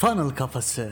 Funnel Kafası.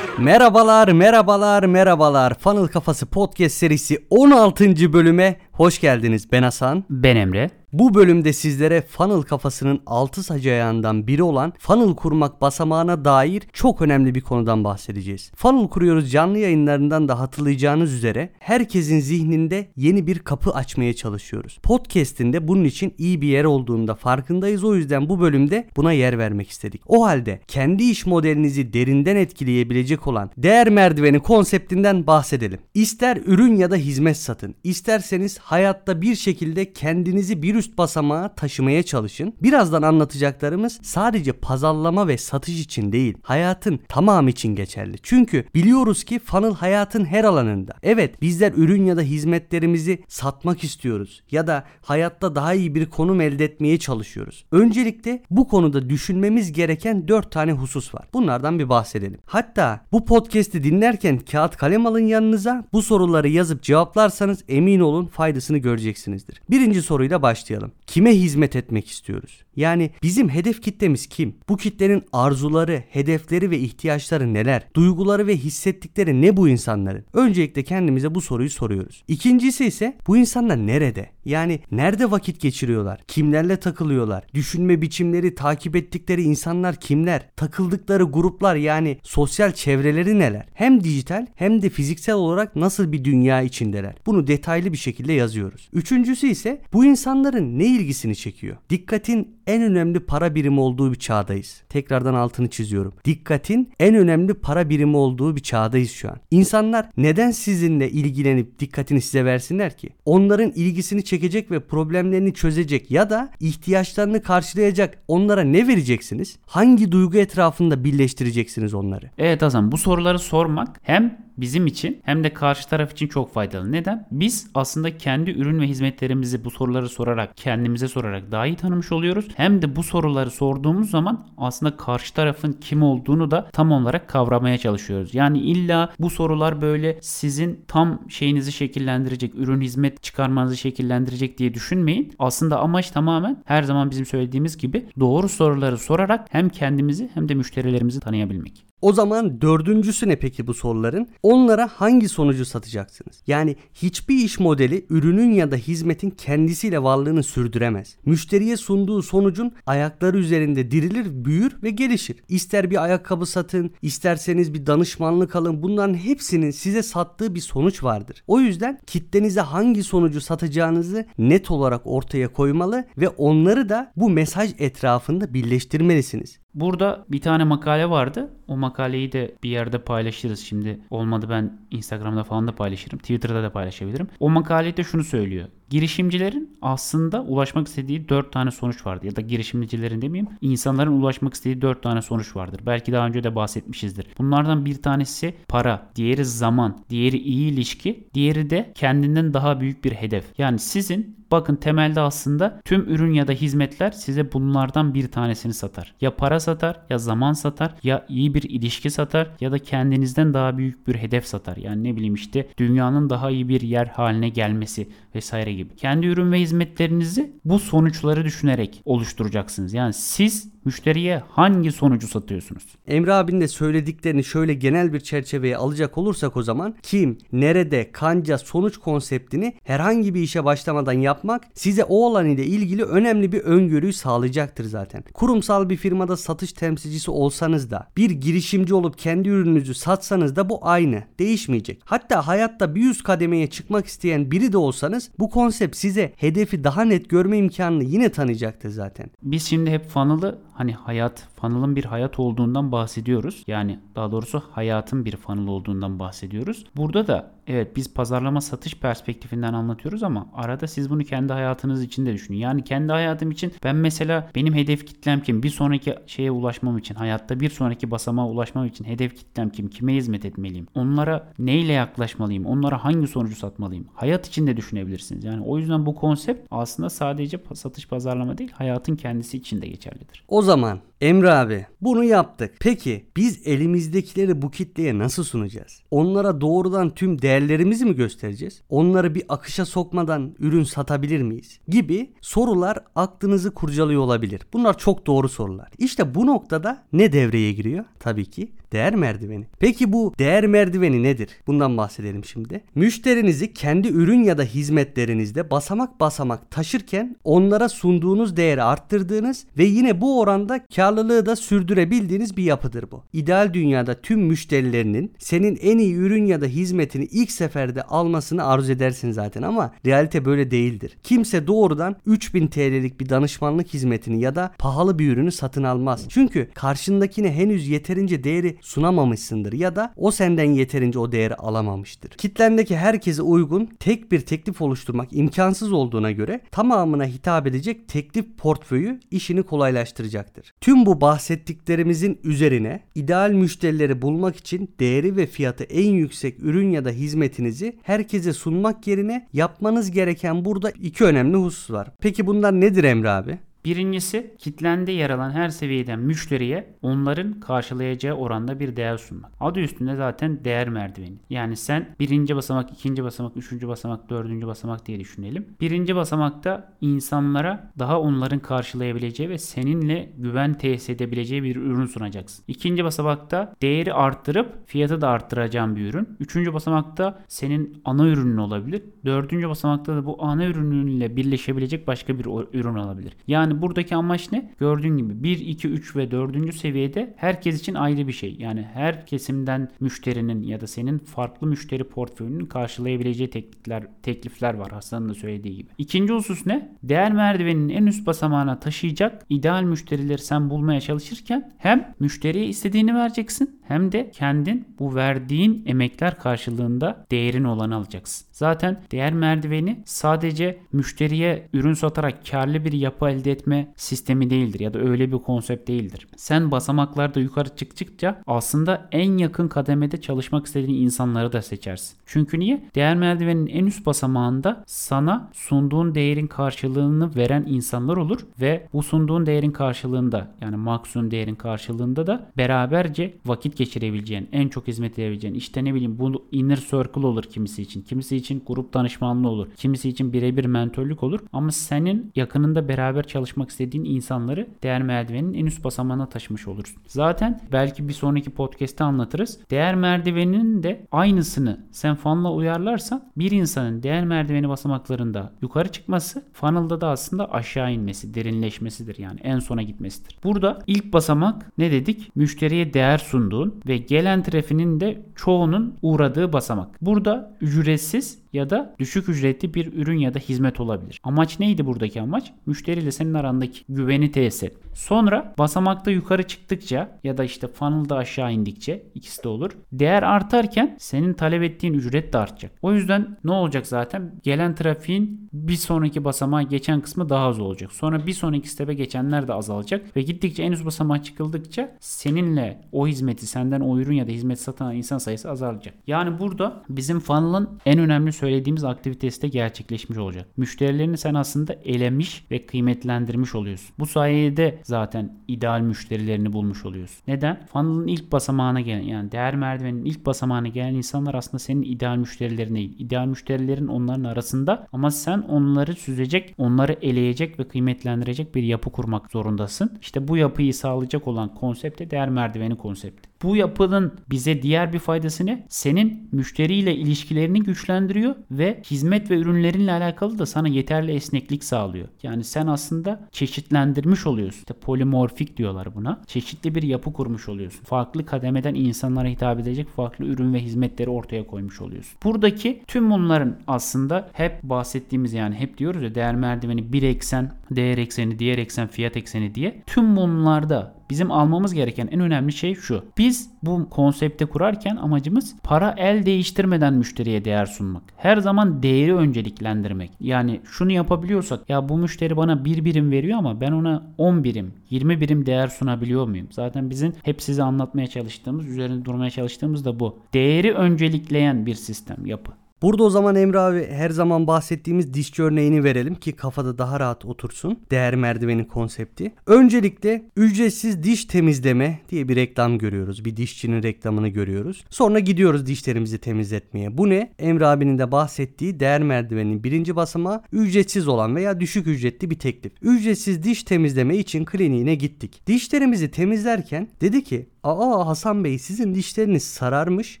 Merhabalar, merhabalar, merhabalar. Funnel Kafası podcast serisi 16. bölüme hoş geldiniz. Ben Hasan. Ben Emre. Bu bölümde sizlere funnel kafasının altı sac ayağından biri olan funnel kurmak basamağına dair çok önemli bir konudan bahsedeceğiz. Funnel kuruyoruz canlı yayınlarından da hatırlayacağınız üzere herkesin zihninde yeni bir kapı açmaya çalışıyoruz. Podcast'in de bunun için iyi bir yer olduğunda farkındayız. O yüzden bu bölümde buna yer vermek istedik. O halde kendi iş modelinizi derinden etkileyebilecek olan değer merdiveni konseptinden bahsedelim. İster ürün ya da hizmet satın, isterseniz hayatta bir şekilde kendinizi bir üst basamağa taşımaya çalışın. Birazdan anlatacaklarımız sadece pazarlama ve satış için değil, hayatın tamamı için geçerli. Çünkü biliyoruz ki funnel hayatın her alanında. Evet, bizler ürün ya da hizmetlerimizi satmak istiyoruz ya da hayatta daha iyi bir konum elde etmeye çalışıyoruz. Öncelikle bu konuda düşünmemiz gereken 4 tane husus var. Bunlardan bir bahsedelim. Hatta bu podcast'i dinlerken kağıt kalem alın yanınıza. Bu soruları yazıp cevaplarsanız emin olun faydasını göreceksinizdir. Birinci soruyla başlayalım. Kime hizmet etmek istiyoruz? Yani bizim hedef kitlemiz kim? Bu kitlenin arzuları, hedefleri ve ihtiyaçları neler? Duyguları ve hissettikleri ne bu insanların? Öncelikle kendimize bu soruyu soruyoruz. İkincisi ise bu insanlar nerede? Yani nerede vakit geçiriyorlar? Kimlerle takılıyorlar? Düşünme biçimleri, takip ettikleri insanlar kimler? Takıldıkları gruplar yani sosyal çevreleri neler? Hem dijital hem de fiziksel olarak nasıl bir dünya içindeler? Bunu detaylı bir şekilde yazıyoruz. Üçüncüsü ise bu insanların ne ilgisini çekiyor? Dikkatin en önemli para birimi olduğu bir çağdayız. Tekrardan altını çiziyorum. Dikkatin en önemli para birimi olduğu bir çağdayız şu an. İnsanlar neden sizinle ilgilenip dikkatini size versinler ki? Onların ilgisini çekecek ve problemlerini çözecek ya da ihtiyaçlarını karşılayacak onlara ne vereceksiniz? Hangi duygu etrafında birleştireceksiniz onları? Evet Hasan bu soruları sormak hem bizim için hem de karşı taraf için çok faydalı. Neden? Biz aslında kendi ürün ve hizmetlerimizi bu soruları sorarak, kendimize sorarak daha iyi tanımış oluyoruz. Hem de bu soruları sorduğumuz zaman aslında karşı tarafın kim olduğunu da tam olarak kavramaya çalışıyoruz. Yani illa bu sorular böyle sizin tam şeyinizi şekillendirecek, ürün hizmet çıkarmanızı şekillendirecek diye düşünmeyin. Aslında amaç tamamen her zaman bizim söylediğimiz gibi doğru soruları sorarak hem kendimizi hem de müşterilerimizi tanıyabilmek. O zaman dördüncüsü ne peki bu soruların? Onlara hangi sonucu satacaksınız? Yani hiçbir iş modeli ürünün ya da hizmetin kendisiyle varlığını sürdüremez. Müşteriye sunduğu sonucun ayakları üzerinde dirilir, büyür ve gelişir. İster bir ayakkabı satın, isterseniz bir danışmanlık alın. Bunların hepsinin size sattığı bir sonuç vardır. O yüzden kitlenize hangi sonucu satacağınızı net olarak ortaya koymalı ve onları da bu mesaj etrafında birleştirmelisiniz. Burada bir tane makale vardı. O makaleyi de bir yerde paylaşırız şimdi. Olmadı ben Instagram'da falan da paylaşırım. Twitter'da da paylaşabilirim. O makalede şunu söylüyor. Girişimcilerin aslında ulaşmak istediği 4 tane sonuç vardır. Ya da girişimcilerin demeyeyim. insanların ulaşmak istediği 4 tane sonuç vardır. Belki daha önce de bahsetmişizdir. Bunlardan bir tanesi para, diğeri zaman, diğeri iyi ilişki, diğeri de kendinden daha büyük bir hedef. Yani sizin Bakın temelde aslında tüm ürün ya da hizmetler size bunlardan bir tanesini satar. Ya para satar, ya zaman satar, ya iyi bir ilişki satar ya da kendinizden daha büyük bir hedef satar. Yani ne bileyim işte dünyanın daha iyi bir yer haline gelmesi vesaire gibi. Kendi ürün ve hizmetlerinizi bu sonuçları düşünerek oluşturacaksınız. Yani siz müşteriye hangi sonucu satıyorsunuz? Emre abinin de söylediklerini şöyle genel bir çerçeveye alacak olursak o zaman kim, nerede, kanca, sonuç konseptini herhangi bir işe başlamadan yapmak size o alan ile ilgili önemli bir öngörüyü sağlayacaktır zaten. Kurumsal bir firmada satış temsilcisi olsanız da bir girişimci olup kendi ürününüzü satsanız da bu aynı. Değişmeyecek. Hatta hayatta bir üst kademeye çıkmak isteyen biri de olsanız bu konsept size hedefi daha net görme imkanını yine tanıyacaktır zaten. Biz şimdi hep funnel'ı hani hayat, funnel'ın bir hayat olduğundan bahsediyoruz. Yani daha doğrusu hayatın bir funnel olduğundan bahsediyoruz. Burada da evet biz pazarlama satış perspektifinden anlatıyoruz ama arada siz bunu kendi hayatınız için de düşünün. Yani kendi hayatım için ben mesela benim hedef kitlem kim? Bir sonraki şeye ulaşmam için, hayatta bir sonraki basamağa ulaşmam için hedef kitlem kim? Kime hizmet etmeliyim? Onlara neyle yaklaşmalıyım? Onlara hangi sonucu satmalıyım? Hayat için de düşünebilirsiniz. Yani o yüzden bu konsept aslında sadece satış pazarlama değil, hayatın kendisi için de geçerlidir. O zaman Emre abi bunu yaptık. Peki biz elimizdekileri bu kitleye nasıl sunacağız? Onlara doğrudan tüm değerlerimizi mi göstereceğiz? Onları bir akışa sokmadan ürün satabilir miyiz? Gibi sorular aklınızı kurcalıyor olabilir. Bunlar çok doğru sorular. İşte bu noktada ne devreye giriyor? Tabii ki Değer merdiveni. Peki bu değer merdiveni nedir? Bundan bahsedelim şimdi. Müşterinizi kendi ürün ya da hizmetlerinizde basamak basamak taşırken onlara sunduğunuz değeri arttırdığınız ve yine bu oranda karlılığı da sürdürebildiğiniz bir yapıdır bu. İdeal dünyada tüm müşterilerinin senin en iyi ürün ya da hizmetini ilk seferde almasını arzu edersin zaten ama realite böyle değildir. Kimse doğrudan 3000 TL'lik bir danışmanlık hizmetini ya da pahalı bir ürünü satın almaz. Çünkü karşındakine henüz yeterince değeri sunamamışsındır ya da o senden yeterince o değeri alamamıştır. Kitlendeki herkese uygun tek bir teklif oluşturmak imkansız olduğuna göre tamamına hitap edecek teklif portföyü işini kolaylaştıracaktır. Tüm bu bahsettiklerimizin üzerine ideal müşterileri bulmak için değeri ve fiyatı en yüksek ürün ya da hizmetinizi herkese sunmak yerine yapmanız gereken burada iki önemli husus var. Peki bunlar nedir Emre abi? Birincisi kitlende yer alan her seviyeden müşteriye onların karşılayacağı oranda bir değer sunmak. Adı üstünde zaten değer merdiveni. Yani sen birinci basamak, ikinci basamak, üçüncü basamak, dördüncü basamak diye düşünelim. Birinci basamakta insanlara daha onların karşılayabileceği ve seninle güven tesis edebileceği bir ürün sunacaksın. İkinci basamakta değeri arttırıp fiyatı da arttıracağın bir ürün. Üçüncü basamakta senin ana ürünün olabilir. Dördüncü basamakta da bu ana ürününle birleşebilecek başka bir ürün olabilir. Yani yani buradaki amaç ne? Gördüğün gibi 1, 2, 3 ve 4. seviyede herkes için ayrı bir şey. Yani her kesimden müşterinin ya da senin farklı müşteri portföyünün karşılayabileceği teklifler, teklifler var Hasan'ın da söylediği gibi. İkinci husus ne? Değer merdiveninin en üst basamağına taşıyacak ideal müşterileri sen bulmaya çalışırken hem müşteriye istediğini vereceksin hem de kendin bu verdiğin emekler karşılığında değerin olanı alacaksın. Zaten değer merdiveni sadece müşteriye ürün satarak karlı bir yapı elde etme sistemi değildir ya da öyle bir konsept değildir. Sen basamaklarda yukarı çıktıkça aslında en yakın kademede çalışmak istediğin insanları da seçersin. Çünkü niye? Değer merdiveninin en üst basamağında sana sunduğun değerin karşılığını veren insanlar olur ve bu sunduğun değerin karşılığında yani maksimum değerin karşılığında da beraberce vakit geçirebileceğin, en çok hizmet edebileceğin işte ne bileyim bu inner circle olur kimisi için. Kimisi için grup danışmanlığı olur. Kimisi için birebir mentörlük olur. Ama senin yakınında beraber çalışmak istediğin insanları değer merdiveninin en üst basamağına taşımış olursun. Zaten belki bir sonraki podcast'te anlatırız. Değer merdiveninin de aynısını sen funnel'a uyarlarsan bir insanın değer merdiveni basamaklarında yukarı çıkması funnel'da da aslında aşağı inmesi, derinleşmesidir yani en sona gitmesidir. Burada ilk basamak ne dedik? Müşteriye değer sunduğun ve gelen trafinin de çoğunun uğradığı basamak. Burada ücretsiz ya da düşük ücretli bir ürün ya da hizmet olabilir. Amaç neydi buradaki amaç? Müşteriyle senin arandaki güveni tesis et. Sonra basamakta yukarı çıktıkça ya da işte funnel'da aşağı indikçe ikisi de olur. Değer artarken senin talep ettiğin ücret de artacak. O yüzden ne olacak zaten? Gelen trafiğin bir sonraki basamağa geçen kısmı daha az olacak. Sonra bir sonraki step'e geçenler de azalacak ve gittikçe en üst basamağa çıkıldıkça seninle o hizmeti senden o ürün ya da hizmet satan insan sayısı azalacak. Yani burada bizim funnel'ın en önemli söylediğimiz aktivitesi de gerçekleşmiş olacak. Müşterilerini sen aslında elemiş ve kıymetlendirmiş oluyorsun. Bu sayede zaten ideal müşterilerini bulmuş oluyorsun. Neden? Funnel'ın ilk basamağına gelen yani değer merdiveninin ilk basamağına gelen insanlar aslında senin ideal müşterilerin değil. İdeal müşterilerin onların arasında ama sen onları süzecek, onları eleyecek ve kıymetlendirecek bir yapı kurmak zorundasın. İşte bu yapıyı sağlayacak olan konsept de değer merdiveni konsepti. Bu yapının bize diğer bir faydası ne? Senin müşteriyle ilişkilerini güçlendiriyor ve hizmet ve ürünlerinle alakalı da sana yeterli esneklik sağlıyor. Yani sen aslında çeşitlendirmiş oluyorsun. İşte polimorfik diyorlar buna. Çeşitli bir yapı kurmuş oluyorsun. Farklı kademeden insanlara hitap edecek farklı ürün ve hizmetleri ortaya koymuş oluyorsun. Buradaki tüm bunların aslında hep bahsettiğimiz yani hep diyoruz ya değer merdiveni bir eksen, değer ekseni, diğer eksen, fiyat ekseni diye. Tüm bunlarda Bizim almamız gereken en önemli şey şu. Biz bu konsepte kurarken amacımız para el değiştirmeden müşteriye değer sunmak. Her zaman değeri önceliklendirmek. Yani şunu yapabiliyorsak ya bu müşteri bana bir birim veriyor ama ben ona 10 birim, 20 birim değer sunabiliyor muyum? Zaten bizim hep size anlatmaya çalıştığımız, üzerinde durmaya çalıştığımız da bu. Değeri öncelikleyen bir sistem, yapı. Burada o zaman Emre abi her zaman bahsettiğimiz dişçi örneğini verelim ki kafada daha rahat otursun. Değer merdiveni konsepti. Öncelikle ücretsiz diş temizleme diye bir reklam görüyoruz. Bir dişçinin reklamını görüyoruz. Sonra gidiyoruz dişlerimizi temizletmeye. Bu ne? Emre abinin de bahsettiği değer merdiveninin birinci basamağı ücretsiz olan veya düşük ücretli bir teklif. Ücretsiz diş temizleme için kliniğine gittik. Dişlerimizi temizlerken dedi ki Aa Hasan Bey sizin dişleriniz sararmış.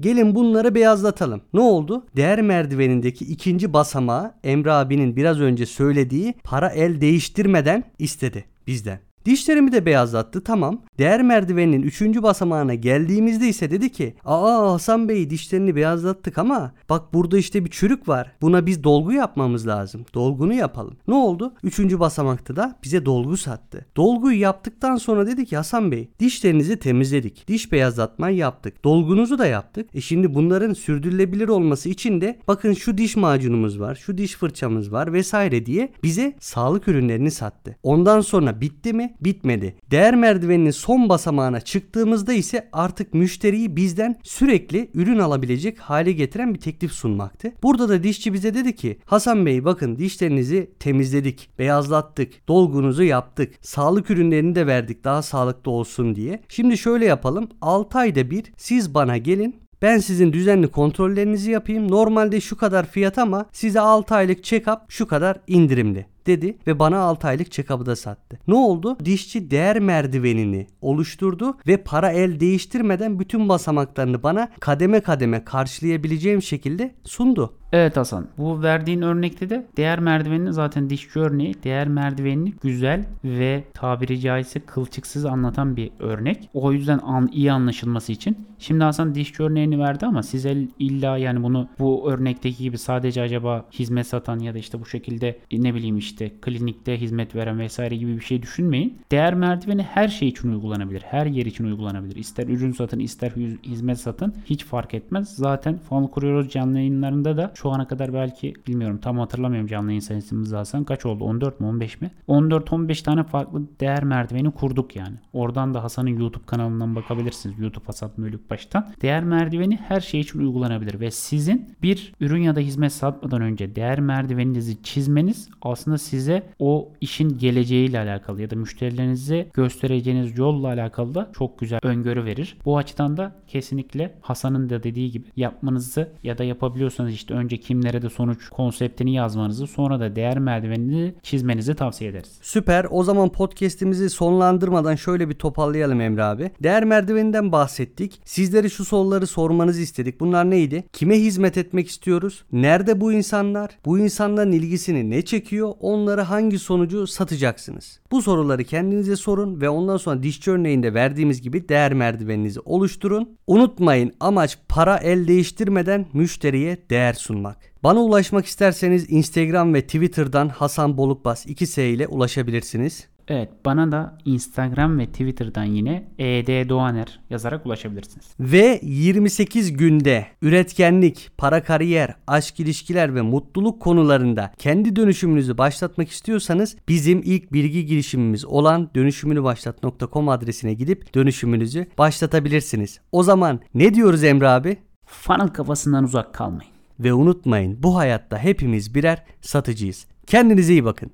Gelin bunları beyazlatalım. Ne oldu? Değer merdivenindeki ikinci basamağı Emre abinin biraz önce söylediği para el değiştirmeden istedi bizden. Dişlerimi de beyazlattı tamam. Değer merdiveninin 3. basamağına geldiğimizde ise dedi ki Aa Hasan Bey dişlerini beyazlattık ama bak burada işte bir çürük var. Buna biz dolgu yapmamız lazım. Dolgunu yapalım. Ne oldu? 3. basamakta da bize dolgu sattı. Dolguyu yaptıktan sonra dedi ki Hasan Bey dişlerinizi temizledik. Diş beyazlatmayı yaptık. Dolgunuzu da yaptık. E şimdi bunların sürdürülebilir olması için de bakın şu diş macunumuz var. Şu diş fırçamız var vesaire diye bize sağlık ürünlerini sattı. Ondan sonra bitti mi? Bitmedi. Değer merdiveninin son basamağına çıktığımızda ise artık müşteriyi bizden sürekli ürün alabilecek hale getiren bir teklif sunmaktı. Burada da dişçi bize dedi ki Hasan Bey bakın dişlerinizi temizledik, beyazlattık, dolgunuzu yaptık, sağlık ürünlerini de verdik daha sağlıklı olsun diye. Şimdi şöyle yapalım 6 ayda bir siz bana gelin ben sizin düzenli kontrollerinizi yapayım. Normalde şu kadar fiyat ama size 6 aylık check-up şu kadar indirimli dedi ve bana 6 aylık check-up'ı da sattı. Ne oldu? Dişçi değer merdivenini oluşturdu ve para el değiştirmeden bütün basamaklarını bana kademe kademe karşılayabileceğim şekilde sundu. Evet Hasan. Bu verdiğin örnekte de değer merdivenini zaten dişçi örneği değer merdivenini güzel ve tabiri caizse kılçıksız anlatan bir örnek. O yüzden an, iyi anlaşılması için. Şimdi Hasan dişçi örneğini verdi ama size illa yani bunu bu örnekteki gibi sadece acaba hizmet satan ya da işte bu şekilde ne bileyim işte klinikte hizmet veren vesaire gibi bir şey düşünmeyin. Değer merdiveni her şey için uygulanabilir. Her yer için uygulanabilir. İster ürün satın ister hizmet satın hiç fark etmez. Zaten Funnel kuruyoruz canlı yayınlarında da şu ana kadar belki bilmiyorum tam hatırlamıyorum canlı yayın sayısımız Hasan kaç oldu 14 mi 15 mi? 14-15 tane farklı değer merdiveni kurduk yani. Oradan da Hasan'ın YouTube kanalından bakabilirsiniz. YouTube Hasan Mölük baştan. Değer merdiveni her şey için uygulanabilir ve sizin bir ürün ya da hizmet satmadan önce değer merdiveninizi çizmeniz aslında size o işin geleceğiyle alakalı ya da müşterilerinize göstereceğiniz yolla alakalı da çok güzel öngörü verir. Bu açıdan da kesinlikle Hasan'ın da dediği gibi yapmanızı ya da yapabiliyorsanız işte önce kimlere de sonuç konseptini yazmanızı sonra da değer merdivenini çizmenizi tavsiye ederiz. Süper. O zaman podcast'imizi sonlandırmadan şöyle bir toparlayalım Emre abi. Değer merdiveninden bahsettik. Sizlere şu soruları sormanızı istedik. Bunlar neydi? Kime hizmet etmek istiyoruz? Nerede bu insanlar? Bu insanların ilgisini ne çekiyor? Onlara hangi sonucu satacaksınız? Bu soruları kendinize sorun ve ondan sonra dişçi örneğinde verdiğimiz gibi değer merdiveninizi oluşturun. Unutmayın amaç para el değiştirmeden müşteriye değer sunmak. Bana ulaşmak isterseniz Instagram ve Twitter'dan Hasan Bolukbas 2S ile ulaşabilirsiniz. Evet bana da Instagram ve Twitter'dan yine ED Doğaner yazarak ulaşabilirsiniz. Ve 28 günde üretkenlik, para kariyer, aşk ilişkiler ve mutluluk konularında kendi dönüşümünüzü başlatmak istiyorsanız bizim ilk bilgi girişimimiz olan dönüşümünübaşlat.com adresine gidip dönüşümünüzü başlatabilirsiniz. O zaman ne diyoruz Emre abi? Funnel kafasından uzak kalmayın. Ve unutmayın bu hayatta hepimiz birer satıcıyız. Kendinize iyi bakın.